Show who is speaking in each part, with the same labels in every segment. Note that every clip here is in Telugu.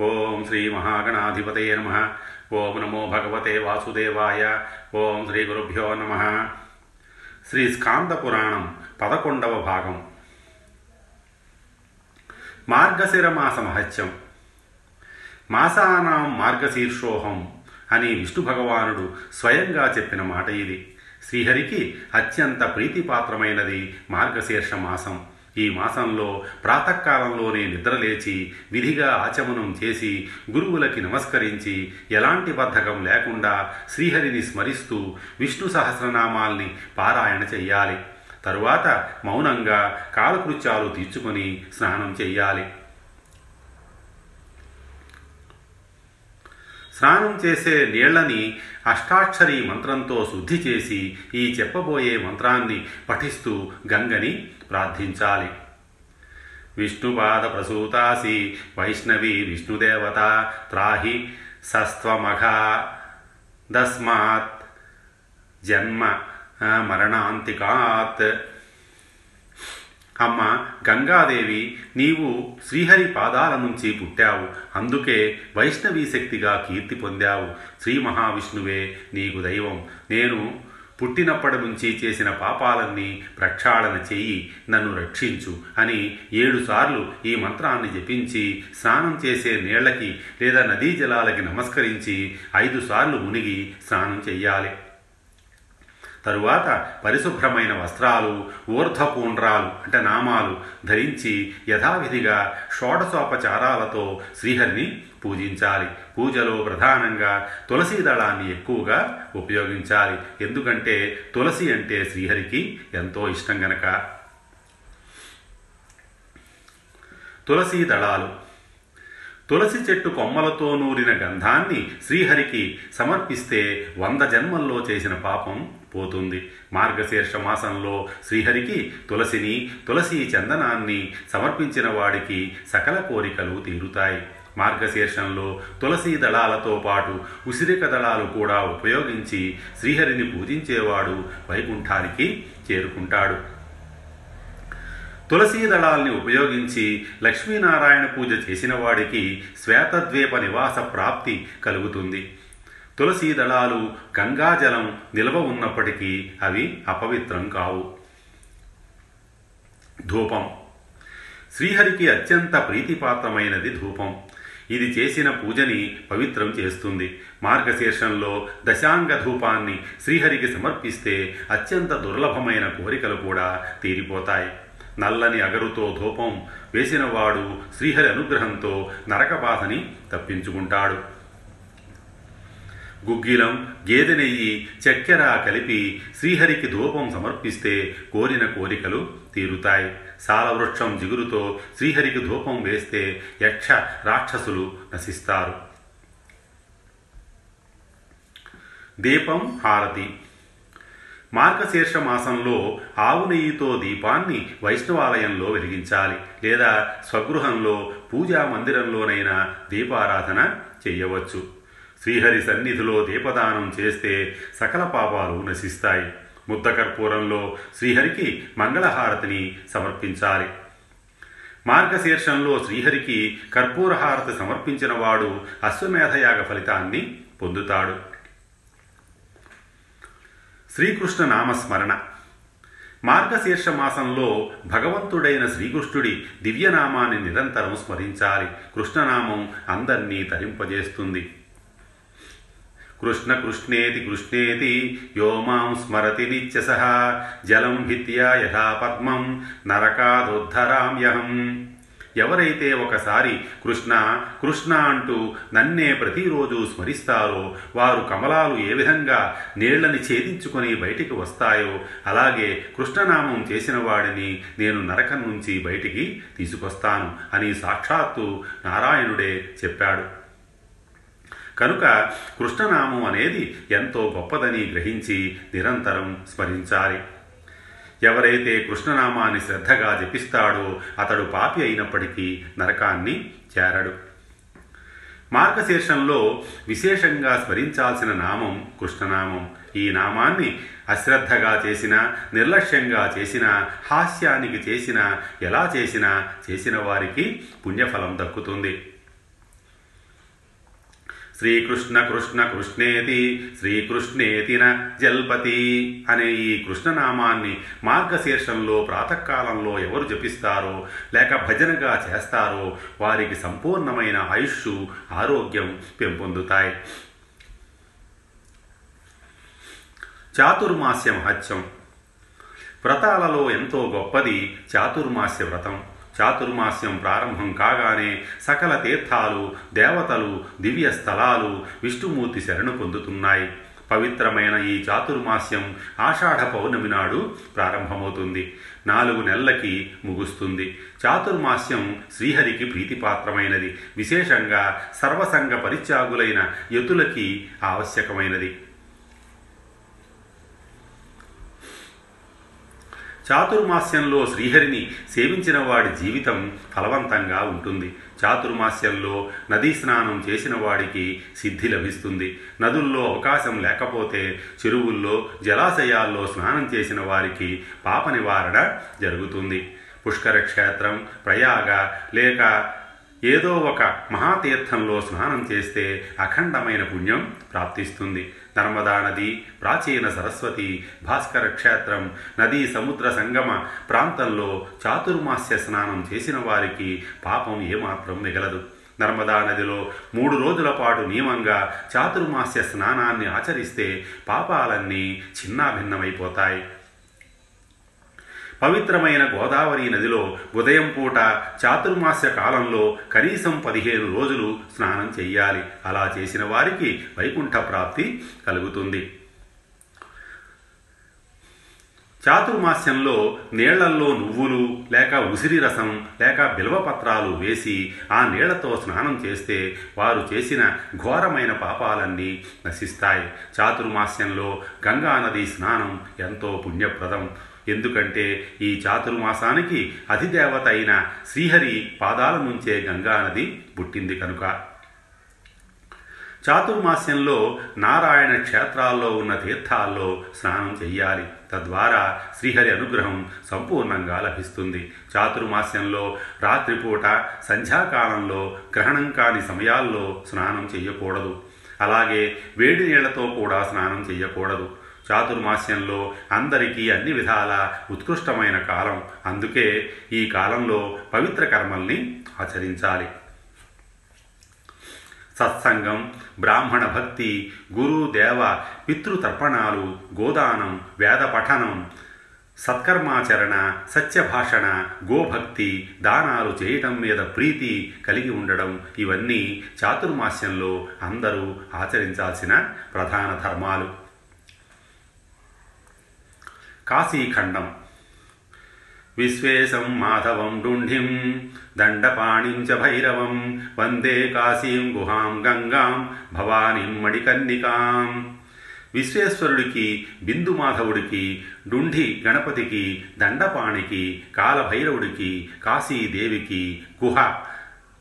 Speaker 1: ఓం శ్రీ మహాగణాధిపతయ నమ. ఓం నమో భగవతే వాసుదేవాయ. ఓం శ్రీ గురుభ్యో నమ. శ్రీ స్కాంద పురాణం పదకొండవ భాగం. మార్గశిర మాస మహత్యం. మాసానాం మార్గశీర్షోహం అని విష్ణు భగవానుడు స్వయంగా చెప్పిన మాట ఇది. శ్రీహరికి అత్యంత ప్రీతిపాత్రమైనది మార్గశీర్ష మాసం. ఈ మాసంలో ప్రాతకాలంలోనే నిద్రలేచి విధిగా ఆచమనం చేసి గురువులకి నమస్కరించి ఎలాంటి బద్ధకం లేకుండా శ్రీహరిని స్మరిస్తూ విష్ణు సహస్రనామాల్ని పారాయణ చెయ్యాలి. తరువాత మౌనంగా కాలకృత్యాలు తీర్చుకొని స్నానం చెయ్యాలి. స్నానం చేసే నీళ్ళని అష్టాక్షరి మంత్రంతో శుద్ధి చేసి ఈ చెప్పబోయే మంత్రాన్ని పఠిస్తూ గంగని ప్రార్థించాలి. విష్ణుపాద ప్రసూతాసి వైష్ణవి విష్ణుదేవత త్రాహి సస్త్వమఘ దస్మాత్ జన్మ మరణాంతికాత్. అమ్మ గంగాదేవి నీవు శ్రీహరి పాదాల నుంచి పుట్టావు. అందుకే వైష్ణవీ శక్తిగా కీర్తి పొందావు. శ్రీ మహావిష్ణువే నీకు దైవం. నేను పుట్టినప్పటి నుంచి చేసిన పాపాలన్నీ ప్రక్షాళన చెయ్యి నన్ను రక్షించు అని ఏడుసార్లు ఈ మంత్రాన్ని జపించి స్నానం చేసే నీళ్ళకి లేదా నదీ జలాలకి నమస్కరించి ఐదుసార్లు మునిగి స్నానం చెయ్యాలి. తరువాత పరిశుభ్రమైన వస్త్రాలు ఊర్ధపూండ్రాలు అంటే నామాలు ధరించి యథావిధిగా షోడశోపచారాలతో శ్రీహరిని పూజించాలి. పూజలో ప్రధానంగా తులసీ దళాన్ని ఎక్కువగా ఉపయోగించాలి. ఎందుకంటే తులసి అంటే శ్రీహరికి ఎంతో ఇష్టం గనక. తులసీ దళాలు తులసి చెట్టు కొమ్మలతో నూరిన గంధాన్ని శ్రీహరికి సమర్పిస్తే వంద జన్మల్లో చేసిన పాపం పోతుంది. మార్గశీర్ష మాసంలో శ్రీహరికి తులసిని తులసి చందనాన్ని సమర్పించిన వాడికి సకల కోరికలు తీరుతాయి. మార్గశీర్షంలో తులసి దళాలతో పాటు ఉసిరిక దళాలు కూడా ఉపయోగించి శ్రీహరిని పూజించేవాడు వైకుంఠానికి చేరుకుంటాడు. తులసీ దళాల్ని ఉపయోగించి లక్ష్మీనారాయణ పూజ చేసిన వాడికి శ్వేతద్వీప నివాస ప్రాప్తి కలుగుతుంది. తులసీ దళాలు గంగాజలం నిల్వ ఉన్నప్పటికీ అవి అపవిత్రం కావు. ధూపం. శ్రీహరికి అత్యంత ప్రీతిపాత్రమైనది ధూపం. ఇది చేసిన పూజని పవిత్రం చేస్తుంది. మార్గశీర్షంలో దశాంగ ధూపాన్ని శ్రీహరికి సమర్పిస్తే అత్యంత దుర్లభమైన కోరికలు కూడా తీరిపోతాయి. నల్లని అగరుతో ధూపం వేసినవాడు శ్రీహరి అనుగ్రహంతో నరకబాధని తప్పించుకుంటాడు. గుగ్గిలం గేదె నెయ్యి చక్కెర కలిపి శ్రీహరికి ధూపం సమర్పిస్తే కోరిన కోరికలు తీరుతాయి. సాలవృక్షం జిగురుతో శ్రీహరికి ధూపం వేస్తే యక్ష రాక్షసులు నశిస్తారు. దీపం హారతి మార్గశీర్ష మాసంలో ఆవు నెయ్యితో దీపాన్ని వైష్ణవాలయంలో వెలిగించాలి. లేదా స్వగృహంలో పూజా మందిరంలోనైనా దీపారాధన చేయవచ్చు. శ్రీహరి సన్నిధిలో దీపదానం చేస్తే సకల పాపాలు నశిస్తాయి. ముద్దకర్పూరంలో శ్రీహరికి మంగళహారతిని సమర్పించాలి. మార్గశీర్షంలో శ్రీహరికి కర్పూరహారతి సమర్పించిన వాడు అశ్వమేధయాగ ఫలితాన్ని పొందుతాడు. శ్రీకృష్ణ నామస్మరణ. మార్గశీర్ష మాసంలో భగవంతుడైన శ్రీకృష్ణుడి దివ్యనామాన్ని నిరంతరం స్మరించాలి. కృష్ణనామం అందర్నీ తరింపజేస్తుంది. కృష్ణ కృష్ణేతి కృష్ణేతి యో మాం స్మరతి నిత్యస జలం భిత్యా యథా పద్మం నరకాదుద్ధరామ్యహం. ఎవరైతే ఒకసారి కృష్ణ కృష్ణ అంటూ నన్నే ప్రతిరోజు స్మరిస్తారో వారు కమలాలు ఏ విధంగా నీళ్ళని ఛేదించుకొని బయటికి వస్తాయో అలాగే కృష్ణనామం చేసిన వాడిని నేను నరకం నుంచి బయటికి తీసుకొస్తాను అని సాక్షాత్తు నారాయణుడే చెప్పాడు. కనుక కృష్ణనామం అనేది ఎంతో గొప్పదని గ్రహించి నిరంతరం స్మరించాలి. ఎవరైతే కృష్ణనామాన్ని శ్రద్ధగా జపిస్తాడో అతడు పాపి అయినప్పటికీ నరకాన్ని చేరడు. మార్గశీర్షంలో విశేషంగా స్మరించాల్సిన నామం కృష్ణనామం. ఈ నామాన్ని అశ్రద్ధగా చేసినా నిర్లక్ష్యంగా చేసిన హాస్యానికి చేసిన ఎలా చేసినా చేసిన వారికి పుణ్యఫలం దక్కుతుంది. శ్రీకృష్ణ కృష్ణ కృష్ణేతి శ్రీకృష్ణేతి న జల్పతి అనే ఈ కృష్ణనామాన్ని మార్గశీర్షంలో ప్రాతకాలంలో ఎవరు జపిస్తారో లేక భజనగా చేస్తారో వారికి సంపూర్ణమైన ఆయుష్ ఆరోగ్యం పెంపొందుతాయి. చాతుర్మాస్య మహత్యం. వ్రతాలలో ఎంతో గొప్పది చాతుర్మాస్య వ్రతం. చాతుర్మాస్యం ప్రారంభం కాగానే సకల తీర్థాలు దేవతలు దివ్య స్థలాలు విష్ణుమూర్తి శరణు పొందుతున్నాయి. పవిత్రమైన ఈ చాతుర్మాస్యం ఆషాఢ పౌర్ణమి నాడు ప్రారంభమవుతుంది. నాలుగు నెలలకి ముగుస్తుంది. చాతుర్మాస్యం శ్రీహరికి ప్రీతిపాత్రమైనది. విశేషంగా సర్వసంగ పరిత్యాగులైన యతులకి ఆవశ్యకమైనది. చాతుర్మాస్యంలో శ్రీహరిని సేవించిన వాడి జీవితం ఫలవంతంగా ఉంటుంది. చాతుర్మాస్యంలో నదీ స్నానం చేసిన వాడికి సిద్ధి లభిస్తుంది. నదుల్లో అవకాశం లేకపోతే చెరువుల్లో జలాశయాల్లో స్నానం చేసిన వారికి పాప నివారణ జరుగుతుంది. పుష్కర క్షేత్రం ప్రయాగ లేక ఏదో ఒక మహాతీర్థంలో స్నానం చేస్తే అఖండమైన పుణ్యం ప్రాప్తిస్తుంది. నర్మదా నది ప్రాచీన సరస్వతి భాస్కర క్షేత్రం నదీ సముద్ర సంగమ ప్రాంతంలో చాతుర్మాస్య స్నానం చేసిన వారికి పాపం ఏమాత్రం మిగలదు. నర్మదా నదిలో మూడు రోజుల పాటు నియమంగా చాతుర్మాస్య స్నానాన్ని ఆచరిస్తే పాపాలన్నీ చిన్నాభిన్నమైపోతాయి. పవిత్రమైన గోదావరి నదిలో ఉదయం పూట చాతుర్మాస్య కాలంలో కనీసం పదిహేను రోజులు స్నానం చెయ్యాలి అలా చేసిన వారికి వైకుంఠ ప్రాప్తి కలుగుతుంది. చాతుర్మాస్యంలో నీళ్ళల్లో నువ్వులు లేక ఉసిరి రసం లేక బిల్వపత్రాలు వేసి ఆ నీళ్ళతో స్నానం చేస్తే వారు చేసిన ఘోరమైన పాపాలన్నీ నశిస్తాయి. చాతుర్మాస్యంలో గంగానది స్నానం ఎంతో పుణ్యప్రదం. ఎందుకంటే ఈ చాతుర్మాసానికి అధిదేవత అయిన శ్రీహరి పాదాల నుంచే గంగానది పుట్టింది కనుక. చాతుర్మాస్యంలో నారాయణ క్షేత్రాల్లో ఉన్న తీర్థాల్లో స్నానం చెయ్యాలి. తద్వారా శ్రీహరి అనుగ్రహం సంపూర్ణంగా లభిస్తుంది. చాతుర్మాస్యంలో రాత్రిపూట సంధ్యాకాలంలో గ్రహణం కాని సమయాల్లో స్నానం చెయ్యకూడదు. అలాగే వేడి నీళ్ళతో కూడా స్నానం చెయ్యకూడదు. చాతుర్మాస్యంలో అందరికీ అన్ని విధాల ఉత్కృష్టమైన కాలం. అందుకే ఈ కాలంలో పవిత్ర కర్మల్ని ఆచరించాలి. సత్సంగం బ్రాహ్మణ భక్తి గురు దేవ పితృతర్పణాలు గోదానం వేద పఠనం సత్కర్మాచరణ సత్యభాషణ గోభక్తి దానాలు చేయటం మీద ప్రీతి కలిగి ఉండడం ఇవన్నీ చాతుర్మాస్యంలో అందరూ ఆచరించాల్సిన ప్రధాన ధర్మాలు. కాశీఖండం. విశ్వేశం మాధవం డుంఢిం దండపాణిం చ భైరవం వందే కాశీం గుహాం గంగాం భవానీం మణికర్ణికాం. విశ్వేశ్వరుడికి బిందు మాధవుడికి డుంఢి గణపతికి దండపాణికి కాలభైరవుడికి కాశీదేవికి గుహ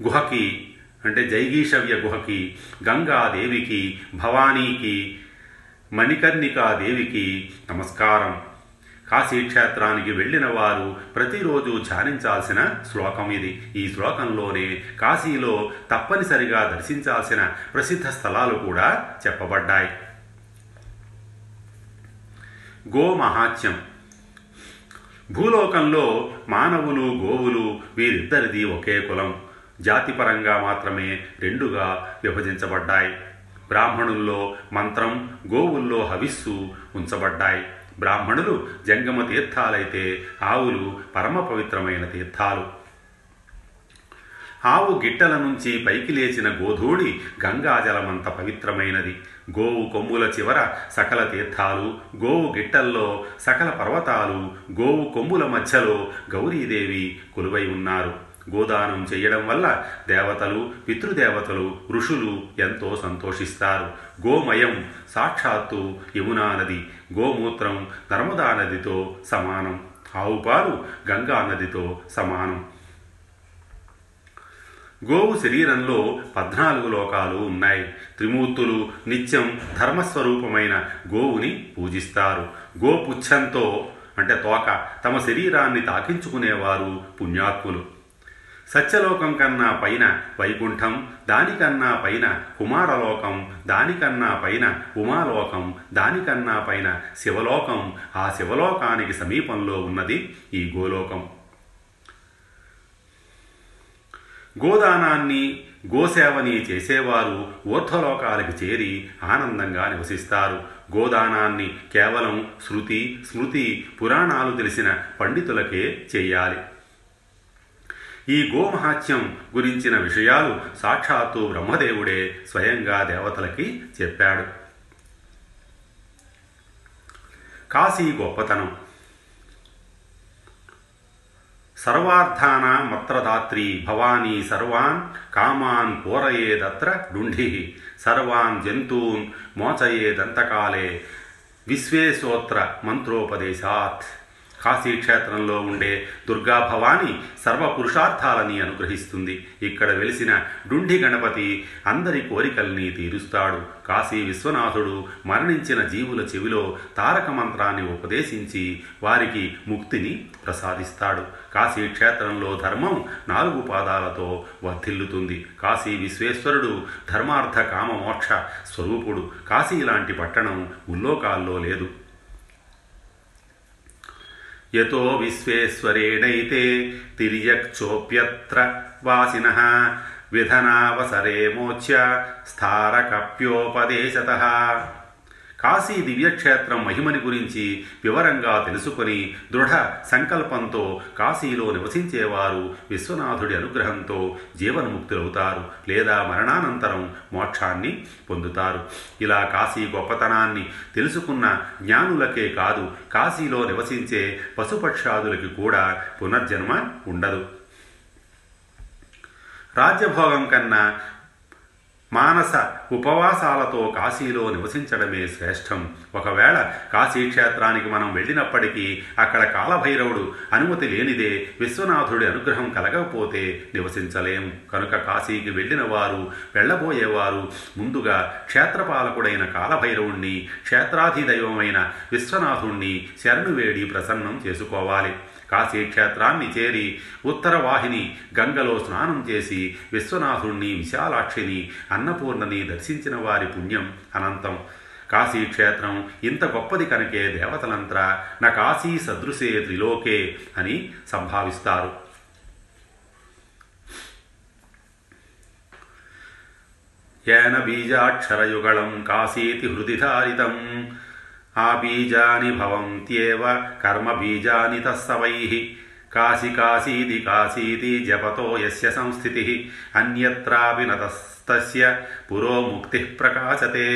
Speaker 1: గుహకి అంటే జైగీషవ్య గుహకి గంగాదేవికి భవానీకి మణికర్ణికాదేవికి నమస్కారం. కాశీక్షేత్రానికి వెళ్ళిన వారు ప్రతిరోజు ధ్యానించాల్సిన శ్లోకం ఇది. ఈ శ్లోకంలోనే కాశీలో తప్పనిసరిగా దర్శించాల్సిన ప్రసిద్ధ స్థలాలు కూడా చెప్పబడ్డాయి. గోమహాత్యం భూలోకంలో మానవులు గోవులు వీరిద్దరిది ఒకే కులం. జాతిపరంగా మాత్రమే రెండుగా విభజించబడ్డాయి. బ్రాహ్మణుల్లో మంత్రం గోవుల్లో హవిస్సు ఉంచబడ్డాయి. బ్రాహ్మణులు జంగమ తీర్థాలైతే ఆవులు పరమ పవిత్రమైన తీర్థాలు. ఆవు గిట్టల నుంచి పైకి లేచిన గోధూళి గంగాజలమంత పవిత్రమైనది. గోవు కొమ్ముల చివర సకల తీర్థాలు గోవు గిట్టల్లో సకల పర్వతాలు గోవు కొమ్ముల మధ్యలో గౌరీదేవి కొలువై ఉన్నారు. గోదానం చేయడం వల్ల దేవతలు పితృదేవతలు ఋషులు ఎంతో సంతోషిస్తారు. గోమయం సాక్షాత్తు యమునా నది గోమూత్రం నర్మదా నదితో సమానం. ఆవు పాలు గంగా నదితో సమానం. గోవు శరీరంలో పద్నాలుగు లోకాలు ఉన్నాయి. త్రిమూర్తులు నిత్యం ధర్మస్వరూపమైన గోవుని పూజిస్తారు. గోపుచ్చంతో అంటే తోక తమ శరీరాన్ని తాకించుకునేవారు పుణ్యాత్ములు. సత్యలోకం కన్నా పైన వైకుంఠం దానికన్నా పైన కుమారలోకం దానికన్నా పైన ఉమాలోకం దానికన్నా పైన శివలోకం. ఆ శివలోకానికి సమీపంలో ఉన్నది ఈ గోలోకం. గోదానాన్ని గోసేవని చేసేవారు ఊర్ధ్వలోకాలకు చేరి ఆనందంగా నివసిస్తారు. గోదానాన్ని కేవలం శృతి స్మృతి పురాణాలు తెలిసిన పండితులకే చేయాలి. ఈ గోమహాత్యం గురించిన విషయాలు సాక్షాత్తు బ్రహ్మదేవుడే స్వయంగా దేవతలకి చెప్పాడు. కాశీ గొప్పతనం. సర్వార్థాన మత్రదాత్రి భవానీ సర్వాన్ కామాన్ పూరయేదత్ర డుంఢి సర్వాన్ జంతూన్ మోచయేదంతకాలే విశ్వేశోత్ర మంత్రోపదేశాత్. కాశీక్షేత్రంలో ఉండే దుర్గాభవాని సర్వ పురుషార్థాలని అనుగ్రహిస్తుంది. ఇక్కడ వెలిసిన డుండి గణపతి అందరి కోరికల్ని తీరుస్తాడు. కాశీ విశ్వనాథుడు మరణించిన జీవుల చెవిలో తారక మంత్రాన్ని ఉపదేశించి వారికి ముక్తిని ప్రసాదిస్తాడు. కాశీ క్షేత్రంలో ధర్మం నాలుగు పాదాలతో వర్ధిల్లుతుంది. కాశీ విశ్వేశ్వరుడు ధర్మార్థ కామ మోక్ష స్వరూపుడు. కాశీ లాంటి పట్టణం ఉల్లోకాల్లో లేదు. యతో విశ్వేశ్వరేణైతే తిర్యక్చోప్యత్ర వాసిన. విధనావసరే మోచ్య స్థారకప్యోపదేశత. కాశీ దివ్యక్షేత్రం మహిమని గురించి వివరంగా తెలుసుకొని దృఢ సంకల్పంతో కాశీలో నివసించేవారు విశ్వనాథుడి అనుగ్రహంతో జీవన్ముక్తులవుతారు లేదా మరణానంతరం మోక్షాన్ని పొందుతారు. ఇలా కాశీ గొప్పతనాన్ని తెలుసుకున్న జ్ఞానులకే కాదు కాశీలో నివసించే పశుపక్షాదులకి కూడా పునర్జన్మ ఉండదు. రాజ్యభోగం కన్నా మానస ఉపవాసాలతో కాశీలో నివసించడమే శ్రేష్టం. ఒకవేళ కాశీ క్షేత్రానికి మనం వెళ్ళినప్పటికీ అక్కడ కాలభైరవుడు అనుమతి లేనిదే విశ్వనాథుడి అనుగ్రహం కలగకపోతే నివసించలేం. కనుక కాశీకి వెళ్ళిన వారు వెళ్ళబోయేవారు ముందుగా క్షేత్రపాలకుడైన కాలభైరవుణ్ణి క్షేత్రాధిదైవమైన విశ్వనాథుణ్ణి శరణు వేడి ప్రసన్నం చేసుకోవాలి. కాశీ క్షేత్రాన్ని చేరి ఉత్తరవాహిని గంగలో స్నానం చేసి విశ్వనాథుణ్ణి విశాలాక్షిని అన్నపూర్ణని దర్శించిన వారి పుణ్యం అనంతం. కాశీక్షేత్రం ఇంత గొప్పది కనుకే దేవతలంతా నా కాశీ సదృశే త్రిలోకే అని సంభావిస్తారు. ఏన బీజాక్షరయుగళం కాశీతి హృదిధారితం. ధారితం ఆ బీజాని భవంత్యేవ కర్మబీజాని తస్సవైః. కాశి కాశీతి కాశీతి జపతో యస్య సంస్థితి. అన్యత్రాపి నతస్తస్య పురో ప్రకాశతే.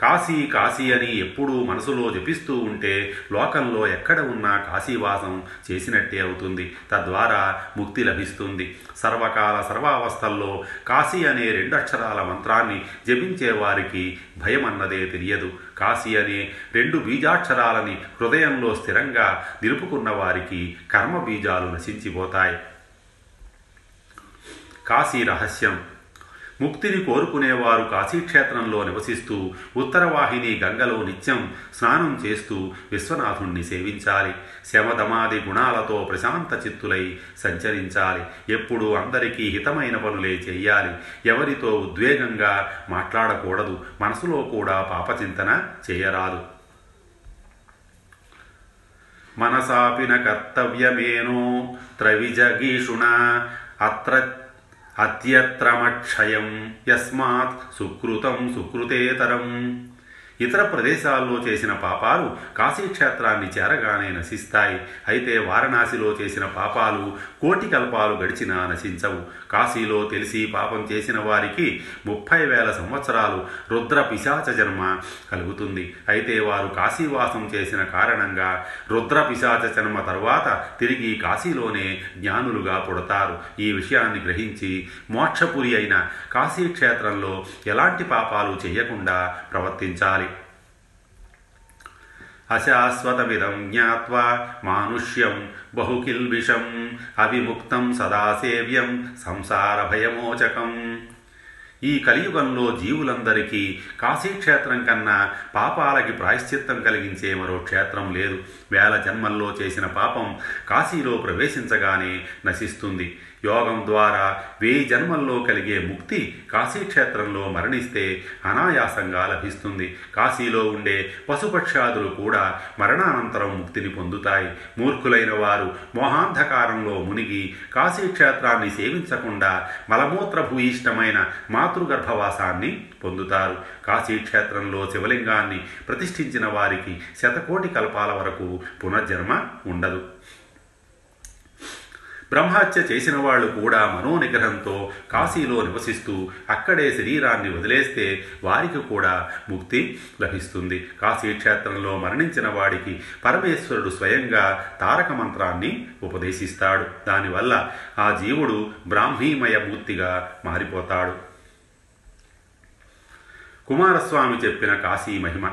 Speaker 1: కాశీ కాశీ అని ఎప్పుడూ మనసులో జపిస్తూ ఉంటే లోకంలో ఎక్కడ ఉన్నా కాశీవాసం చేసినట్టే అవుతుంది. తద్వారా ముక్తి లభిస్తుంది. సర్వకాల సర్వావస్థల్లో కాశీ అనే రెండు అక్షరాల మంత్రాన్ని జపించే వారికి భయం అన్నదే తెలియదు. కాశీ అనే రెండు బీజాక్షరాలని హృదయంలో స్థిరంగా నిలుపుకున్న వారికి కర్మ బీజాలు నశించిపోతాయి. కాశీ రహస్యం. ముక్తిని కోరుకునేవారు కాశీక్షేత్రంలో నివసిస్తూ ఉత్తరవాహిని గంగలో నిత్యం స్నానం చేస్తూ విశ్వనాథుణ్ణి సేవించాలి. శమదమాది గుణాలతో ప్రశాంత చిత్తులై సంచరించాలి. ఎప్పుడూ అందరికీ హితమైన పనులే చెయ్యాలి ఎవరితో ఉద్వేగంగా మాట్లాడకూడదు. మనసులో కూడా పాపచింతన చేయరాదు. మనసాపిన కర్తవ్యమేనో త్రవిజగీషుణ. అత్ర అత్యత్రమక్షయం యస్మాత్ సుకృతం సుకృతేతరం. ఇతర ప్రదేశాల్లో చేసిన పాపాలు కాశీక్షేత్రాన్ని చేరగానే నశిస్తాయి. అయితే వారణాసిలో చేసిన పాపాలు కోటి కల్పాలు గడిచినా నశించవు. కాశీలో తెలిసి పాపం చేసిన వారికి ముప్పై వేల సంవత్సరాలు రుద్ర పిశాచ జన్మ కలుగుతుంది. అయితే వారు కాశీవాసం చేసిన కారణంగా రుద్ర పిశాచ జన్మ తర్వాత తిరిగి కాశీలోనే జ్ఞానులుగా పుడతారు. ఈ విషయాన్ని గ్రహించి మోక్షపురి అయిన కాశీక్షేత్రంలో ఎలాంటి పాపాలు చేయకుండా ప్రవర్తించాలి. అశాశ్వతమిదం జ్ఞావా మానుష్యం బహుకిల్విషం అవిముక్తం సదాసేవ్యం సంసారభయమోచకం ఈ కలియుగంలో జీవులందరికీ కాశీక్షేత్రం కన్నా పాపాలకి ప్రాయశ్చిత్తం కలిగించే మరో క్షేత్రం లేదు. వేల జన్మల్లో చేసిన పాపం కాశీలో ప్రవేశించగానే నశిస్తుంది. యోగం ద్వారా వెయ్యి జన్మల్లో కలిగే ముక్తి కాశీక్షేత్రంలో మరణిస్తే అనాయాసంగా లభిస్తుంది. కాశీలో ఉండే పశుపక్షాదులు కూడా మరణానంతరం ముక్తిని పొందుతాయి. మూర్ఖులైన వారు మోహాంధకారంలో మునిగి కాశీక్షేత్రాన్ని సేవించకుండా మలమూత్ర భూయిష్టమైన మాతృగర్భవాసాన్ని పొందుతారు. కాశీక్షేత్రంలో శివలింగాన్ని ప్రతిష్ఠించిన వారికి శతకోటి కల్పాల వరకు పునర్జన్మ ఉండదు. బ్రహ్మహత్య చేసిన వాళ్ళు కూడా మనోనిగ్రహంతో కాశీలో నివసిస్తూ అక్కడే శరీరాన్ని వదిలేస్తే వారికి కూడా ముక్తి లభిస్తుంది. కాశీక్షేత్రంలో మరణించిన వాడికి పరమేశ్వరుడు స్వయంగా తారక మంత్రాన్ని ఉపదేశిస్తాడు. దానివల్ల ఆ జీవుడు బ్రాహ్మీమయ మూర్తిగా మారిపోతాడు. కుమారస్వామి చెప్పిన కాశీ మహిమ.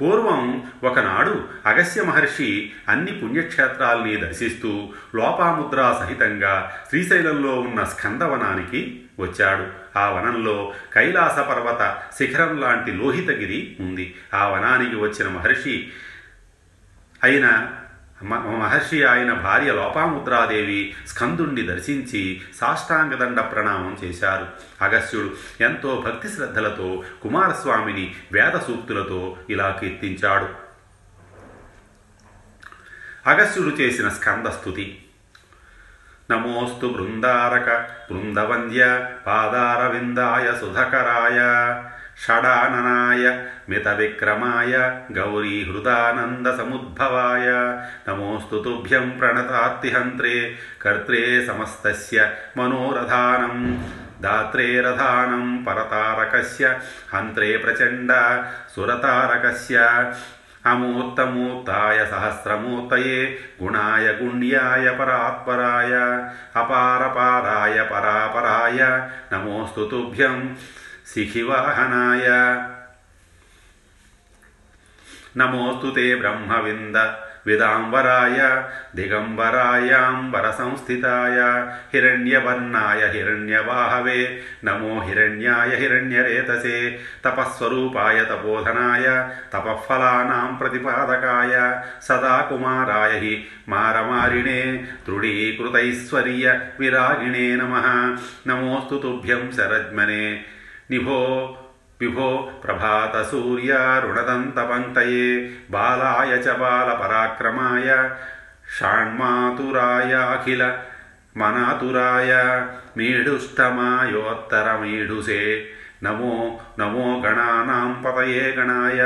Speaker 1: పూర్వం ఒకనాడు అగస్య మహర్షి అన్ని పుణ్యక్షేత్రాల్ని దర్శిస్తూ లోపాముద్రా సహితంగా శ్రీశైలంలో ఉన్న స్కందవనానికి వచ్చాడు. ఆ వనంలో కైలాస పర్వత శిఖరం లాంటి లోహితగిరి ఉంది. ఆ వనానికి వచ్చిన మహర్షి అయిన మహర్షి ఆయన భార్య లోపాముద్రాదేవి స్కందుణ్ణి దర్శించి సాష్టాంగదండ ప్రణామం చేశారు. అగస్త్యుడు ఎంతో భక్తి శ్రద్ధలతో కుమారస్వామిని వేద సూక్తులతో ఇలా కీర్తించాడు. అగస్త్యుడు చేసిన స్కందస్థుతి. నమోస్తు బృందారక బృందవంద్య పాదారవిందాయ సుధకరాయ. షడాననాయ మితవిక్రమాయ గౌరీహృదానందసముద్భవాయ నమోऽस्तु तुभ्यं प्रणतात्तिहन्त्रे कर्त्रे समस्तस्य मनोरथानम्। दात्रे रथानं परतारकस्य हन्त्रे प्रचण्ड सुरतारकस्य। అమూర్తమూర్తాయ సహస్రమూర్తయే గుణాయ గుణ్యాయ పరాత్పరాయ అపారపారాయ పరాపరాయ నమోస్తు తుభ్యం శిఖివాహనాయ నమోస్తు తే బ్రహ్మవింద విదాంబరాయ దిగంబరాయాంబరసంస్థితాయ హిరణ్యవర్ణాయ హిరణ్యవాహవే నమో హిరణ్యాయ హిరణ్యరేతసే తపస్వరూపాయ తపోధనాయ తపఃఫలానాం ప్రతిపాదకాయ సదా కుమారాయ హి మారమారిణే తృఢీకృతైశ్వర్య విరాగిణే నమ నమోస్తు తుభ్యం శరజ్మనే నిభో విభో ప్రభాత సూర్యారుణదంతపంక్తయే బాలాయ చ బాలపరాక్రమాయ షాణ్మాతురాయాఖిల మనాతురాయ మీఢుష్టమాయోత్తరమీఢుసే నమో నమో గణానాం పతయే గణాయ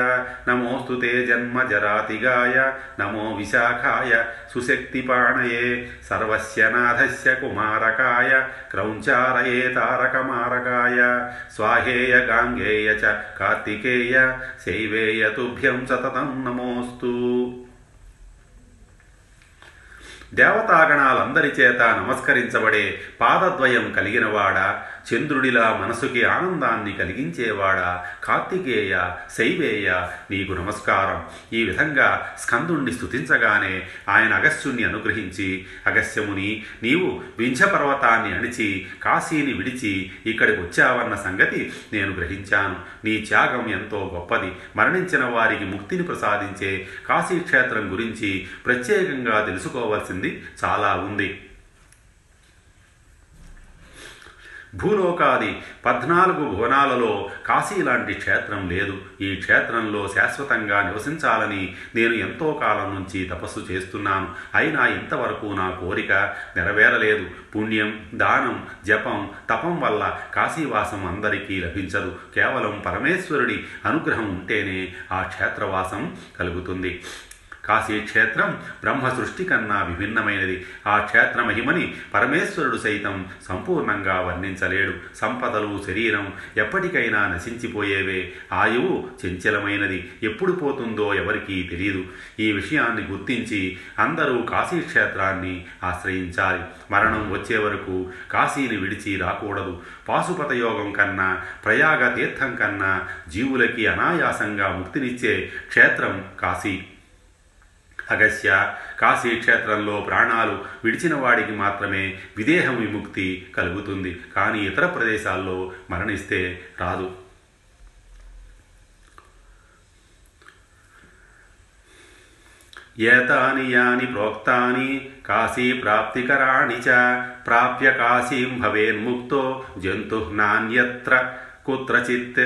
Speaker 1: నమోస్తు తే జన్మజరాతిగాయ నమో విశాఖాయ సుశక్తిపాణయే సర్వస్య నాథస్య కుమారకాయ క్రౌంచారయే తారకమారకాయ స్వాహేయ గాంగేయ చ కార్తికేయ శైవేయ తుభ్యం సతతం నమోస్తు. దేవతాగణాలందరి చేత నమస్కరించబడే పాదద్వయం కలిగినవాడా చంద్రుడిలా మనసుకి ఆనందాన్ని కలిగించేవాడా? కార్తికేయ శైవేయ నీకు నమస్కారం. ఈ విధంగా స్కందుణ్ణి స్థుతించగానే ఆయన అగస్త్యుణ్ణి అనుగ్రహించి అగస్త్యముని నీవు వింధ్య పర్వతాన్ని అణిచి కాశీని విడిచి ఇక్కడికి వచ్చావన్న సంగతి నేను గ్రహించాను. నీ త్యాగం ఎంతో గొప్పది. మరణించిన వారికి ముక్తిని ప్రసాదించే కాశీక్షేత్రం గురించి ప్రత్యేకంగా తెలుసుకోవాల్సింది చాలా ఉంది. భూలోకాది పద్నాలుగు భువనాలలో కాశీ లాంటి క్షేత్రం లేదు. ఈ క్షేత్రంలో శాశ్వతంగా నివసించాలని నేను ఎంతో కాలం నుంచి తపస్సు చేస్తున్నాను. అయినా ఇంతవరకు నా కోరిక నెరవేరలేదు. పుణ్యం దానం జపం తపం వల్ల కాశీవాసం అందరికీ లభించదు. కేవలం పరమేశ్వరుడి అనుగ్రహం ఉంటేనే ఆ క్షేత్రవాసం కలుగుతుంది. కాశీ క్షేత్రం బ్రహ్మ సృష్టి కన్నా విభిన్నమైనది. ఆ క్షేత్ర మహిమని పరమేశ్వరుడు సైతం సంపూర్ణంగా వర్ణించలేడు. సంపదలు శరీరం ఎప్పటికైనా నశించిపోయేవే. ఆయువు చంచలమైనది. ఎప్పుడు పోతుందో ఎవరికీ తెలియదు ఈ విషయాన్ని గుర్తించి అందరూ కాశీ క్షేత్రాన్ని ఆశ్రయించాలి. మరణం వచ్చే వరకు కాశీని విడిచి రాకూడదు. పాశుపత యోగం కన్నా ప్రయాగ తీర్థం కన్నా జీవులకి అనాయాసంగా ముక్తినిచ్చే క్షేత్రం కాశీ. అగస్య కాశీ క్షేత్రంలో ప్రాణాలు విడిచిన వాడికి మాత్రమే విదేహం విముక్తి కలుగుతుంది. కానీ ఇతర ప్రదేశాల్లో మరణిస్తే రాదు. ఏతాని యాని ప్రోక్తాని కాశీ ప్రాప్తికరాణి చ ప్రాప్య కాశీం భవేన్ముక్తో జంతు నాణ్యత్ర కుత్రచిత్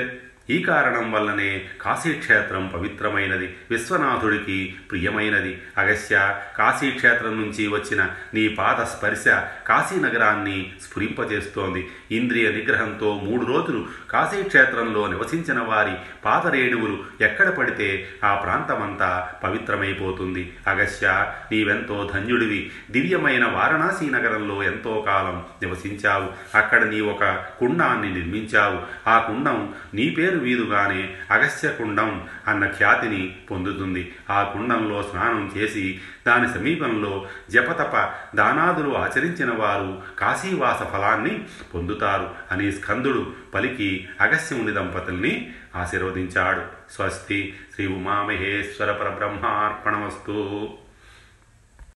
Speaker 1: ఈ కారణం వల్లనే కాశీక్షేత్రం పవిత్రమైనది. విశ్వనాథుడికి ప్రియమైనది. అగస్య కాశీక్షేత్రం నుంచి వచ్చిన నీ పాద స్పర్శ కాశీనగరాన్ని స్ఫురింపజేస్తోంది. ఇంద్రియ నిగ్రహంతో మూడు రోజులు కాశీక్షేత్రంలో నివసించిన వారి పాదరేణువులు ఎక్కడ పడితే ఆ ప్రాంతమంతా పవిత్రమైపోతుంది. అగస్య నీవెంతో ధన్యుడివి. దివ్యమైన వారణాసి నగరంలో ఎంతో కాలం నివసించావు. అక్కడ నీ ఒక కుండాన్ని నిర్మించావు. ఆ కుండం నీ పేరు వీధుగానే అగస్త్యకుండం అన్న ఖ్యాతిని పొందుతుంది. ఆ కుండంలో స్నానం చేసి దాని సమీపంలో జపతప దానాదులు ఆచరించిన వారు కాశీవాస ఫలాన్ని పొందుతారు అని స్కందుడు పలికి అగస్త్యముని దంపతుల్ని ఆశీర్వదించాడు. స్వస్తి శ్రీ ఉమామహేశ్వర పరబ్రహ్మార్పణమస్తు.